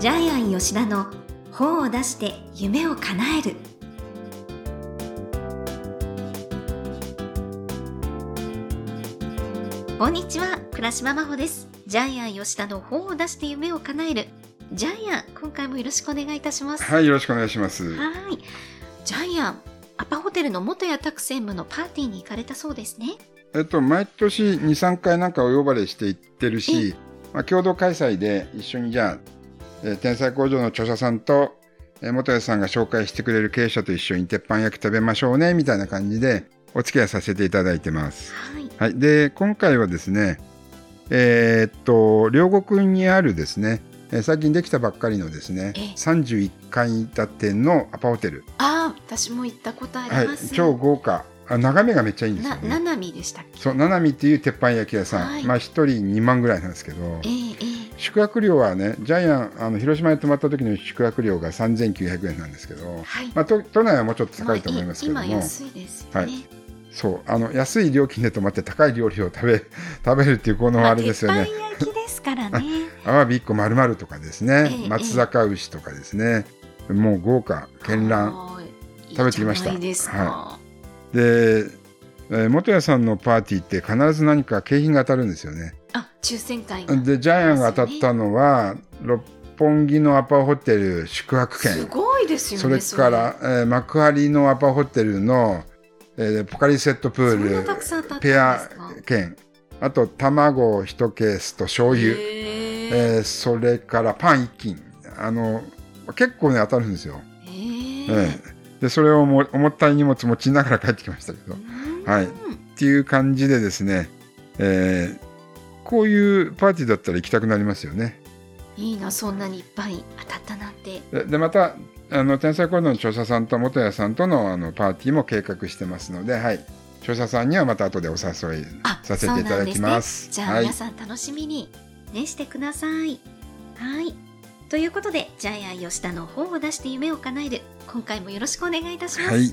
ジャイアン吉田の本を出して夢を叶える。こんにちは倉島真帆です。ジャイアン吉田の本を出して夢を叶える。ジャイアン今回もよろしくお願いいたします。はい、よろしくお願いします。はい。ジャイアンアパホテルの元谷拓専務のパーティーに行かれたそうですね。えっと、毎年2、3回なんかお呼ばれして行ってるし、まあ、共同開催で一緒にじゃあ、えー天才工場の著者さんと、えー元谷さんが紹介してくれる経営者と一緒に鉄板焼き食べましょうね、みたいな感じでお付き合いさせていただいてます。はいはい。で、今回はですね、えーっと、両国にあるですね、えー最近できたばっかりのですねええ、31階建てのアパホテル。ああ私も行ったことありはいます、。超豪華。あ眺めがめっちゃいいんですよな、ね。ななみでしたっけ？そう、ななみっていう鉄板焼き屋さん。はいまあ、一人2万ぐらいなんですけどえ、ええ宿泊料はね、ジャイアン、あの、広島に泊まった時の宿泊料が3900円なんですけど、えはい。まあ、都都内はもうちょっと高いと思いますけども、そう、あの、安い料金で泊まって高い料理を食べ、食べるっていうこのあれですよね。まあ鉄板焼きですからね。アワビ1個丸々とかですね、ええ松坂牛とかですね、もう豪華、絢爛。はい食べてきましたでえー元谷さんのパーティーって必ず何か景品が当たるんですよね。あ、抽選会が。でジャイアンが当たったのは、六本木のアパホテル宿泊す券ごいですよそね。れから、えー幕張のアパホテルの、えーポカリセットプールペア券。あと卵1ケースと醤油、へええーそれからパン1斤。あの結構ね当たるんですよ、へえええでそれをも重たい荷物持ちながら帰ってきましたけど、うん。はい。っていう感じでですね、えーこういうパーティーだったら行きたくなりますよね。いいな、そんなにいっぱい当たったなんて。ででまたあの天才コードの著者さんと元谷さんとのあのパーティーも計画してますので、はい、著者さんにはまた後でお誘いあ、させていただきます。すね。じゃあはい皆さん楽しみにねしてください。はい。ということで、ジャイアン吉田の本を出して夢を叶える。今回もよろしくお願いいたします。はい、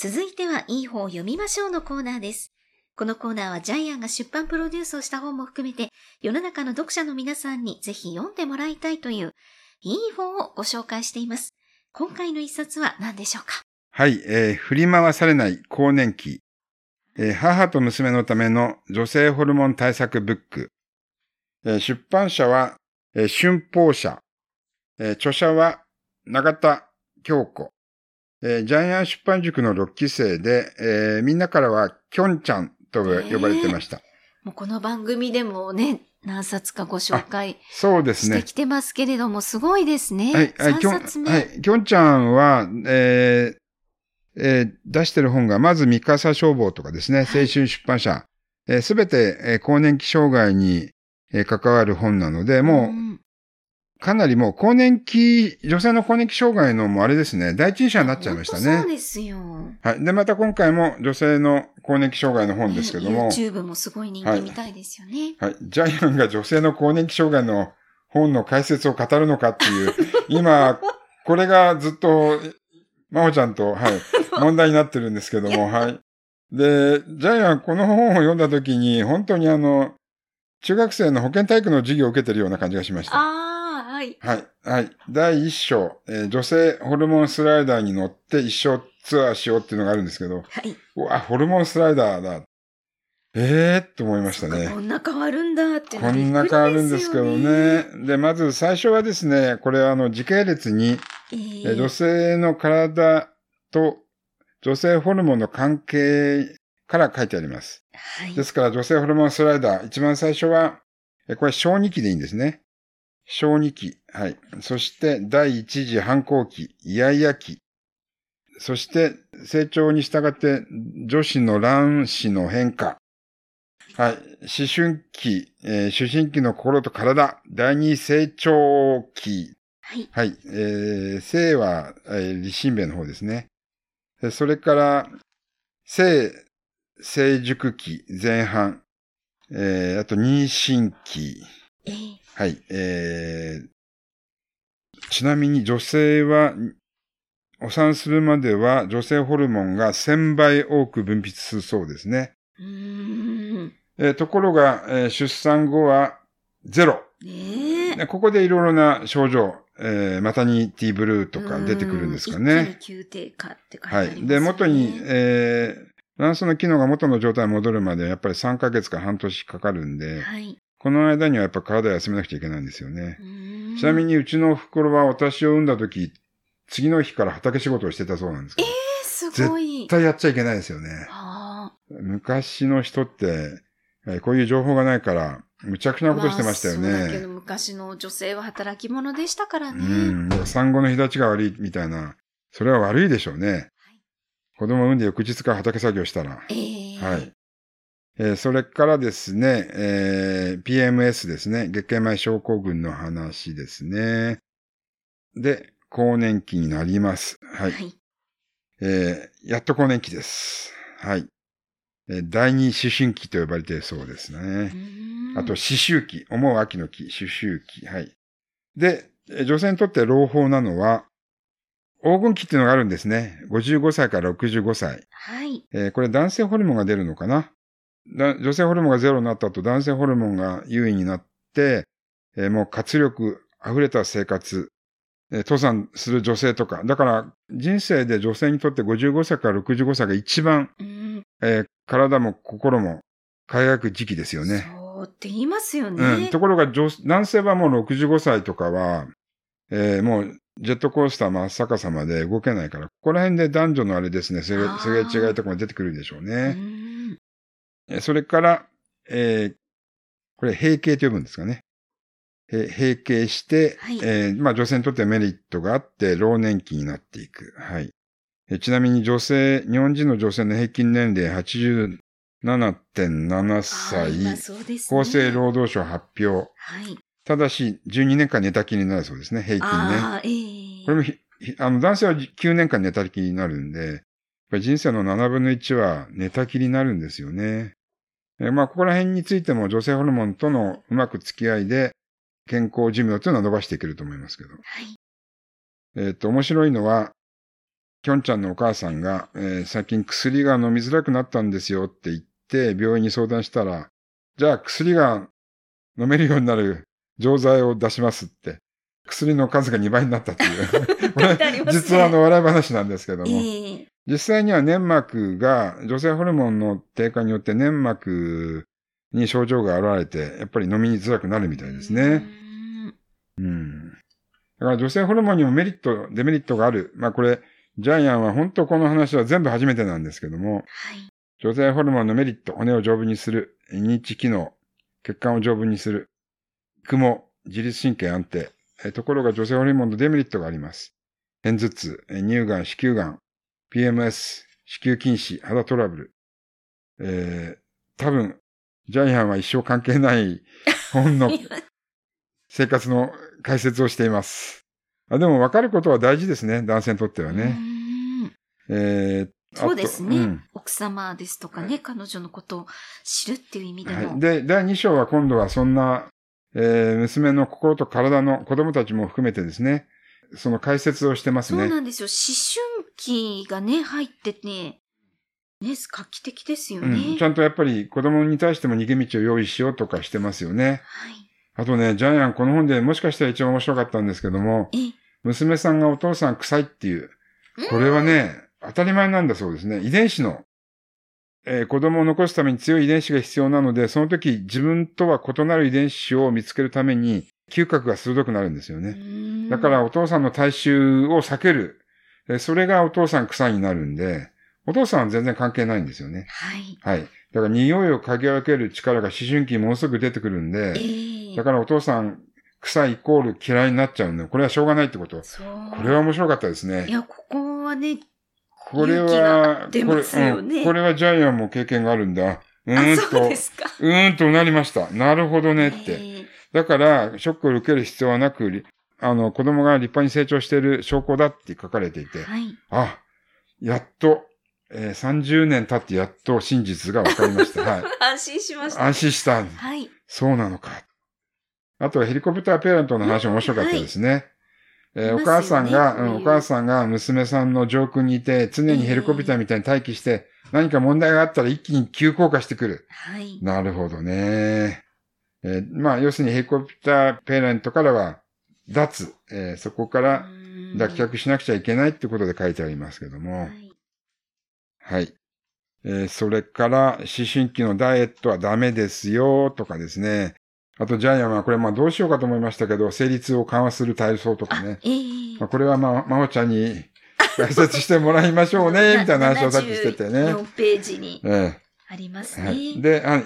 続いては、いい本を読みましょうのコーナーです。このコーナーはジャイアンが出版プロデュースをした本も含めて、世の中の読者の皆さんにぜひ読んでもらいたいという、いい本をご紹介しています。今回の一冊は何でしょうか？はい、えー振り回されない更年期、えー母と娘のための女性ホルモン対策ブック、えー出版社は、えー春報社、えー著者は永田京子、えージャイアン出版塾の6期生で、えーみんなからはきょんちゃんと呼ばれてました。もうこの番組でもね、何冊かご紹介そうですね。してきてますけれども、すごいですね。はい、はい、3きょん、冊目。はい、きょんちゃんは、えーえー出してる本が、まず、三笠消防とかですね、青春出版社、す、べ、て、えー更年期障害に、えー関わる本なので、もう、んかなりもう、更年期、女性の更年期障害のもうあれですね、第一人者になっちゃいましたねそう。ですよ。はい。で、また今回も女性の更年期障害の本ですけども、ね YouTube もすごい人気みたいですよね。はい。ジャイアンが女性の更年期障害の本の解説を語るのかっていう、今、これがずっと、まほちゃんと、はい、問題になってるんですけども、はい。で、ジャイアンこの本を読んだ時に、本当にあの、中学生の保健体育の授業を受けてるような感じがしました。はい。はい。はい。第一章、えー女性ホルモンスライダーに乗って一生ツアーしようっていうのがあるんですけど、はい。うわ、ホルモンスライダーだ。ええー、と思いましたね。こんな変わるんだってこんな変わるんですけどね。で、まず最初はですね、これはあの時系列に、ええー女性の体と女性ホルモンの関係から書いてあります。はい。ですから女性ホルモンスライダー、一番最初は、えこれ小児期でいいんですね。小児期。はい。そして第一次反抗期、イヤイヤ期。そして成長に従って女子の卵子の変化。はい。思春期、えー思春期の心と体、第二成長期。はい。はい。えー、性は、えー、立身弁の方ですね。でそれから、性、成熟期前半。えー、あと妊娠期。えーはい。えー、ちなみに女性は、お産するまでは女性ホルモンが1000倍多く分泌するそうですね。えーところが、えー出産後はゼロ。ねえ。でここでいろいろな症状、えーマタニティブルーとか出てくるんですかうんね。急低下って書いてあはい。で、元に、えー、卵巣の機能が元の状態に戻るまでやっぱり3ヶ月から半年かかるんで、はい。この間にはやっぱ体を休めなくちゃいけないんですよねう。ーんちなみにうちの袋は私を産んだ時、次の日から畑仕事をしてたそうなんですけど、えー、すごい絶。対やっちゃいけないですよね。あ昔の人って、えーこういう情報がないから、むちゃくちゃあなことしてましたよまあそうだけどね。昔の女性は働き者でしたからうね。ん。で産後の日立ちが悪いみたいな、それは悪いでしょうね。子供を産んで翌日から畑作業したら。ええはい。えーそれからですね、えー PMS ですね。月経前症候群の話ですね。で、更年期になります。はい。はい。えーやっと更年期です。はい。えー第二思春期と呼ばれているそうですね。あと、思春期、思う秋の期、思春期。はい。で、えー女性にとって朗報なのは、黄金期っていうのがあるんですね。55歳から65歳。はい。えーこれ男性ホルモンが出るのかな？だ女性ホルモンがゼロになった後、男性ホルモンが優位になって、えーもう活力溢れた生活、えー登山する女性とか。だから、人生で女性にとって55歳から65歳が一番、うん。えー体も心も輝く時期ですよね。そうって言いますよね。うん。ところが女、男性はもう65歳とかは、えーもう、ジェットコースター真っ逆さまで動けないから、ここら辺で男女のあれですね、すれ違いとかも出てくるでしょううね。んえそれから、えーこれ、閉経と呼ぶんですかね。へ閉経して、はいえーまあ女性にとってメリットがあって、老年期になっていく。はい。えちなみに女性、日本人の女性の平均年齢87.7あ歳、ー今そうですね厚生労働省発表。はい。ただし、12年間寝たきりになるそうですね、平均ね。ああ、ええこれもあの、男性は9年間寝たきりになるんで、人生の7分の1は寝たきりになるんですよね。えーまあ、ここら辺についても女性ホルモンとのうまく付き合いで、健康寿命というのは伸ばしていけると思いますけど。はい。えっ、と、面白いのは、きょんちゃんのお母さんが、えー最近薬が飲みづらくなったんですよって言って、病院に相談したら、じゃあ薬が飲めるようになる錠剤を出しますって、薬の数が2倍になったっていう。実はあの笑い話なんですけども、ええ実際には粘膜が、女性ホルモンの低下によって粘膜に症状が現れて、やっぱり飲みづらくなるみたいですね。うんうん。だから女性ホルモンにもメリット、デメリットがある。まあこれ、ジャイアンは本当この話は全部初めてなんですけども、はい。女性ホルモンのメリット、骨を丈夫にする、認知機能、血管を丈夫にする、育毛、自律神経安定。えところが女性ホルモンのデメリットがあります。片頭痛、え乳がん、子宮がん、PMS、子宮筋腫、肌トラブル。えー、多分、ジャイアンは一生関係ない 本の生活の解説をしています。あでも分かることは大事ですね、男性にとってはうね。んえーそうですね、うん奥様ですとかね、彼女のことを知るっていう意味でも。はい、で、第2章は今度はそんな、えー娘の心と体の子供たちも含めてですね、その解説をしてますね。そうなんですよ。思春期がね、入ってて、ね、画期的ですよね。うん、ちゃんとやっぱり子供に対しても逃げ道を用意しようとかしてますよね。はい。あとね、ジャイアンこの本でもしかしたら一番面白かったんですけども、え、娘さんがお父さん臭いっていう、これはね、当たり前なんだそうですね。遺伝子の、えー子供を残すために強い遺伝子が必要なので、その時自分とは異なる遺伝子を見つけるために、嗅覚が鋭くなるんですよね。ねだから、お父さんの体臭を避ける。えーそれがお父さん臭いになるんで、お父さんは全然関係ないんですよね。はい。はい。だから匂いを嗅ぎ分ける力が思春期にものすごく出てくるんえで、えだからお父さん臭いイコール嫌いになっちゃうんで、これはしょうがないってこと。そう。これは面白かったですね。いや、ここはね、これはが、出ますよねこれ,、うん、これはジャイアンも経験があるんだ。うんとそうんとなりました。なるほどねって。ええだから、ショックを受ける必要はなく、りあの、子供が立派に成長している証拠だって書かれていて、はい。あ、やっと、えー30年経ってやっと真実が分かりました。はい。安心しました。安心した。はい。そうなのか。あとはヘリコプターペアレントの話も面白かったですね。えーおいますよね母さんが、こういううんお母さんが娘さんの上空にいて、常にヘリコプターみたいに待機して、何か問題があったら一気に急降下してくる。はい。なるほどね。えーまあ、要するにヘリコプターペレントからは脱、えーそこからうん脱却しなくちゃいけないってことで書いてありますけどはも。い。はい。えーそれから、思春期のダイエットはダメですよ、とかですね。あと、ジャイアンはこれ、まあ、どうしようかと思いましたけど、生理痛を緩和する体操とかね。ええまあ、これは、まあ、まほちゃんに解説してもらいましょうね、みたいな話をさっきしててね。4ページにえありますえね。はい。で、はい。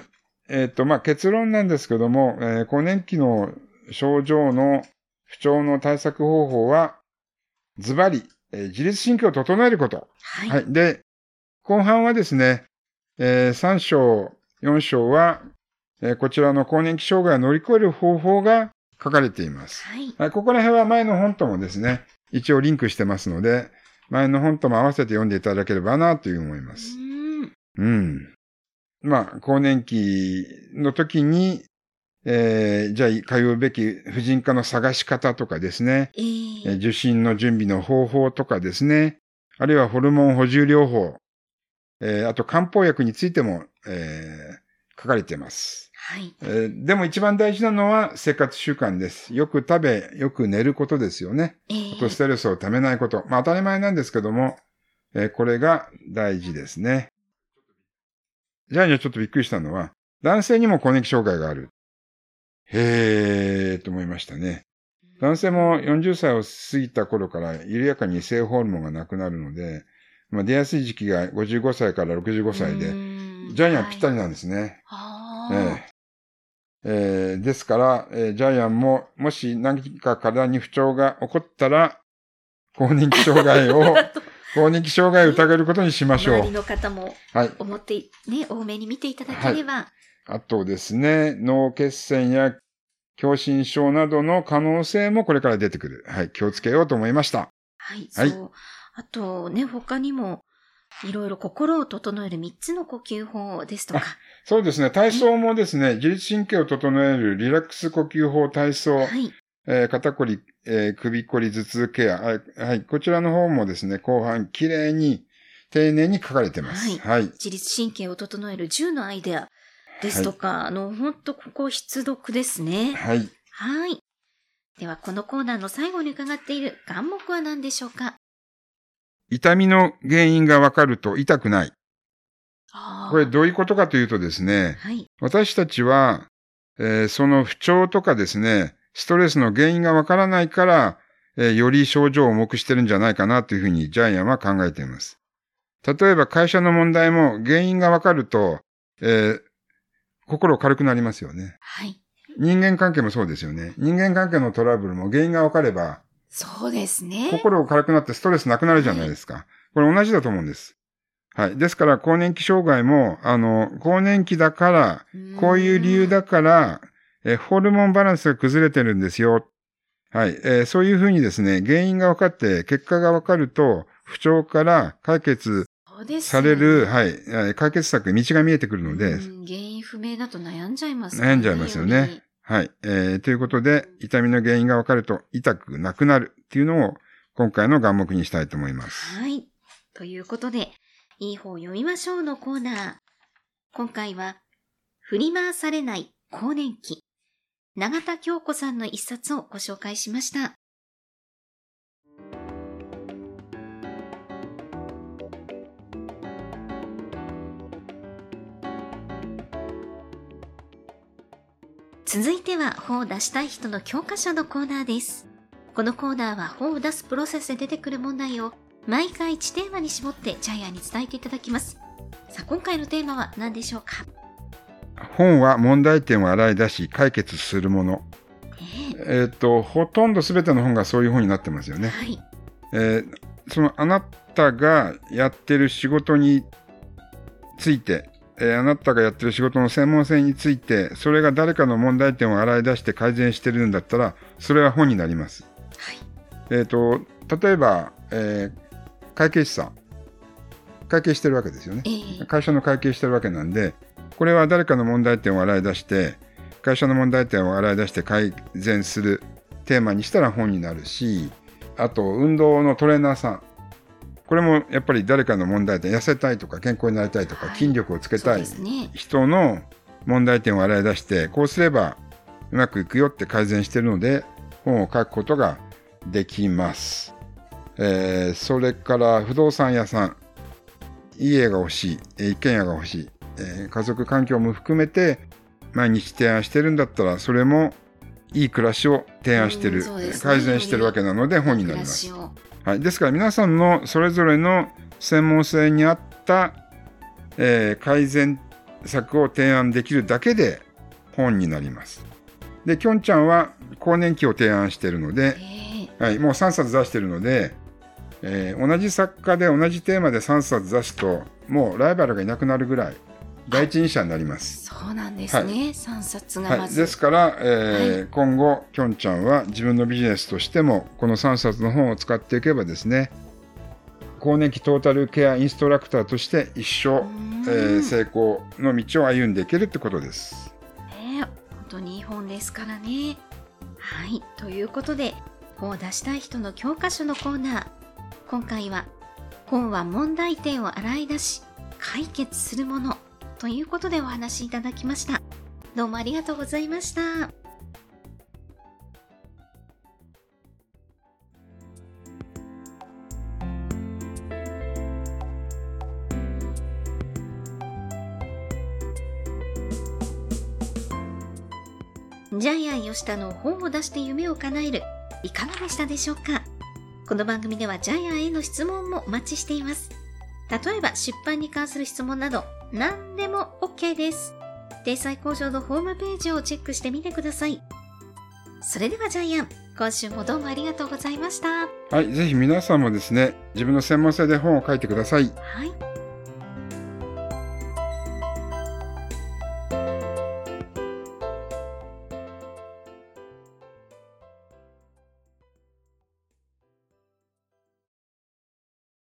えっ、と、まあ、結論なんですけども、えー更年期の症状の不調の対策方法は、ズバリ、えー自律神経を整えること。はい。はい。で、後半はですね、え3章、4章は、えーこちらの更年期障害を乗り越える方法が書かれています。はい。はい、ここら辺は前の本ともですね、一応リンクしてますので、前の本とも合わせて読んでいただければなという思いまうす。ん。うん。まあ、更年期の時に、えーじゃあ、通うべき婦人科の探し方とかですね、ええーえ受診の準備の方法とかですね、あるいはホルモン補充療法、えーあと漢方薬についても、えー書かれています、はい。えーでも一番大事なのは生活習慣です。よく食べ、よく寝ることですよね。ええあとストレスをためないこと。まあ当たり前なんですけども、えーこれが大事ですね。じゃあちょっとびっくりしたのは、男性にも更年期障害がある。へーと思いましたね。男性も40歳を過ぎた頃から緩やかに性ホルモンがなくなるので、まあ、出やすい時期が55歳から65歳で、でジャイアンぴったりなんですね。あえええーですから、えージャイアンも、もし何か体に不調が起こったら、更年期障害を、更年期障害を疑えることにしましょう。周りの方もはい。思って、ね、多めに見ていただければ、あとですね、脳血栓や狭心症などの可能性もこれから出てくる。はい。気をつけようと思いました。はい、はいそう。あとね、他にも、いろいろ心を整える3つの呼吸法ですとか。そうですね。体操もですね、自律神経を整えるリラックス呼吸法体操、はい。えー肩こり、えー首こり頭痛ケア、はい、はい。こちらの方もですね、後半綺麗に、丁寧に書かれてます。はい。自律神経を整える10のアイデアですとか、あの、ほんとここ必読ですね。はい。はい。では、このコーナーの最後に伺っている願目は何でしょうか？痛みの原因がわかると痛くない。これどういうことかというとですね、はい。私たちは、えーその不調とかですね、ストレスの原因がわからないから、えーより症状を重くしてるんじゃないかなというふうにジャイアンは考えています。例えば会社の問題も原因がわかると、えー心軽くなりますよね。はい。人間関係もそうですよね。人間関係のトラブルも原因がわかれば、そうですね。心軽くなってストレスなくなるじゃないですか。これ同じだと思うんです。はい。ですから、更年期障害も、あの、更年期だから、こういう理由だから、えーホルモンバランスが崩れてるんですよ。はい。えーそういうふうにですね、原因が分かって、結果が分かると、不調から解決される、はい、えー解決策、道が見えてくるので、うん原因不明だと悩んじゃいます悩んじゃいますよねはい。えーということで、痛みの原因が分かると痛くなくなるっていうのを、今回の眼目にしたいと思います。はい。ということで、いい方読みましょうのコーナー。今回は、振り回されない更年期。永田京子さんの一冊をご紹介しました。続いては本を出したい人の教科書のコーナーです。このコーナーは本を出すプロセスで出てくる問題を毎回1テーマに絞ってジャイアンに伝えていただきます。さあ、今回のテーマは何でしょうか？本は問題点を洗い出し解決するもの。ええっ、と、ほとんど全ての本がそういう本になってますよね。えはい。えーそのあなたがやってる仕事について、えーあなたがやってる仕事の専門性について、それが誰かの問題点を洗い出して改善してるんだったら、それは本になります。はい。えっ、と、例えば、えー会計士さん。会計してるわけですよね。ええ会社の会計してるわけなんで、これは誰かの問題点を洗い出して、会社の問題点を洗い出して改善するテーマにしたら本になるし、あと、運動のトレーナーさん。これもやっぱり誰かの問題点、痩せたいとか健康になりたいとか、はい筋力をつけたい。人の問題点を洗い出して、こうすればうまくいくよって改善しているので、本を書くことができます。えーそれから不動産屋さん。家が欲しい、えー一軒家が欲しい、えー家族環境も含めて毎日提案してるんだったら、それもいい暮らしを提案してる、ね改善してるわけなので本になります。はい、ですから皆さんのそれぞれの専門性に合った、えー改善策を提案できるだけで本になります。で、きょんちゃんは更年期を提案しているので、ええはい、もう3冊出してるので、えー同じ作家で同じテーマで3冊出すと、もうライバルがいなくなるぐらい、第一人者になります。そうなんですね。三冊がはい。ですから、えー今後、きょんちゃんは自分のビジネスとしても、この3冊の本を使っていけばですね、更年期トータルケアインストラクターとして一生、うんえー成功の道を歩んでいけるってことです。ねえ本当にいい本ですからね。はい。ということで、本を出したい人の教科書のコーナー。今回は、本は問題点を洗い出し、解決するもの。ということでお話しいただきました。どうもありがとうございました。ジャイアン吉田の本を出して夢を叶える、いかがでしたでしょうか？この番組ではジャイアンへの質問もお待ちしています。例えば出版に関する質問など、何でも OK です。定載工場のホームページをチェックしてみてください。それではジャイアン、今週もどうもありがとうございました。はい、ぜひ皆さんもですね、自分の専門性で本を書いてください。はい。